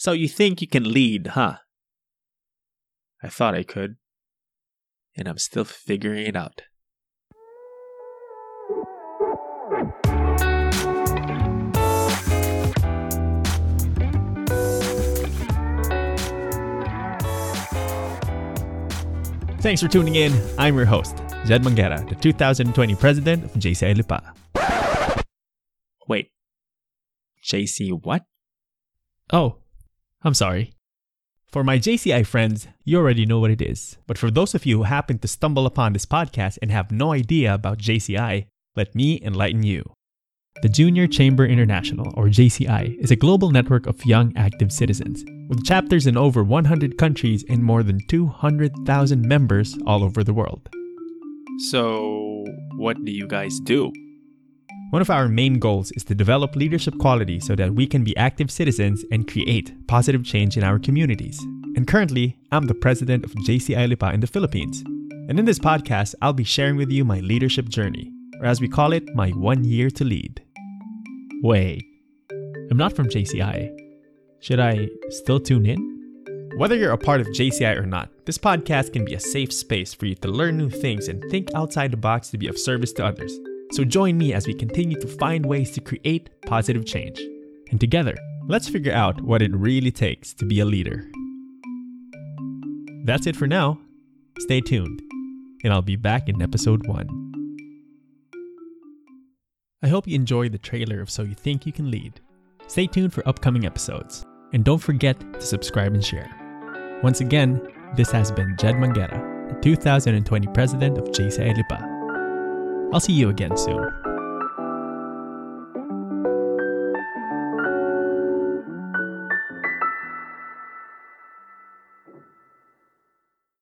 So you think you can lead, huh? I thought I could. And I'm still figuring it out. Thanks for tuning in. I'm your host, Jed Mangera, the 2020 president of JCI Lipa. Wait, JC what? Oh, I'm sorry. For my JCI friends, you already know what it is. But for those of you who happen to stumble upon this podcast and have no idea about JCI, let me enlighten you. The Junior Chamber International, or JCI, is a global network of young active citizens, with chapters in over 100 countries and more than 200,000 members all over the world. So, what do you guys do? One of our main goals is to develop leadership quality so that we can be active citizens and create positive change in our communities. And currently, I'm the president of JCI Lipa in the Philippines. And in this podcast, I'll be sharing with you my leadership journey, or as we call it, my one year to lead. Wait, I'm not from JCI. Should I still tune in? Whether you're a part of JCI or not, this podcast can be a safe space for you to learn new things and think outside the box to be of service to others. So join me as we continue to find ways to create positive change. And together, let's figure out what it really takes to be a leader. That's it for now. Stay tuned, and I'll be back in episode 1. I hope you enjoyed the trailer of So You Think You Can Lead. Stay tuned for upcoming episodes, and don't forget to subscribe and share. Once again, this has been Jed Mangera, the 2020 president of JCI Lipa. I'll see you again soon.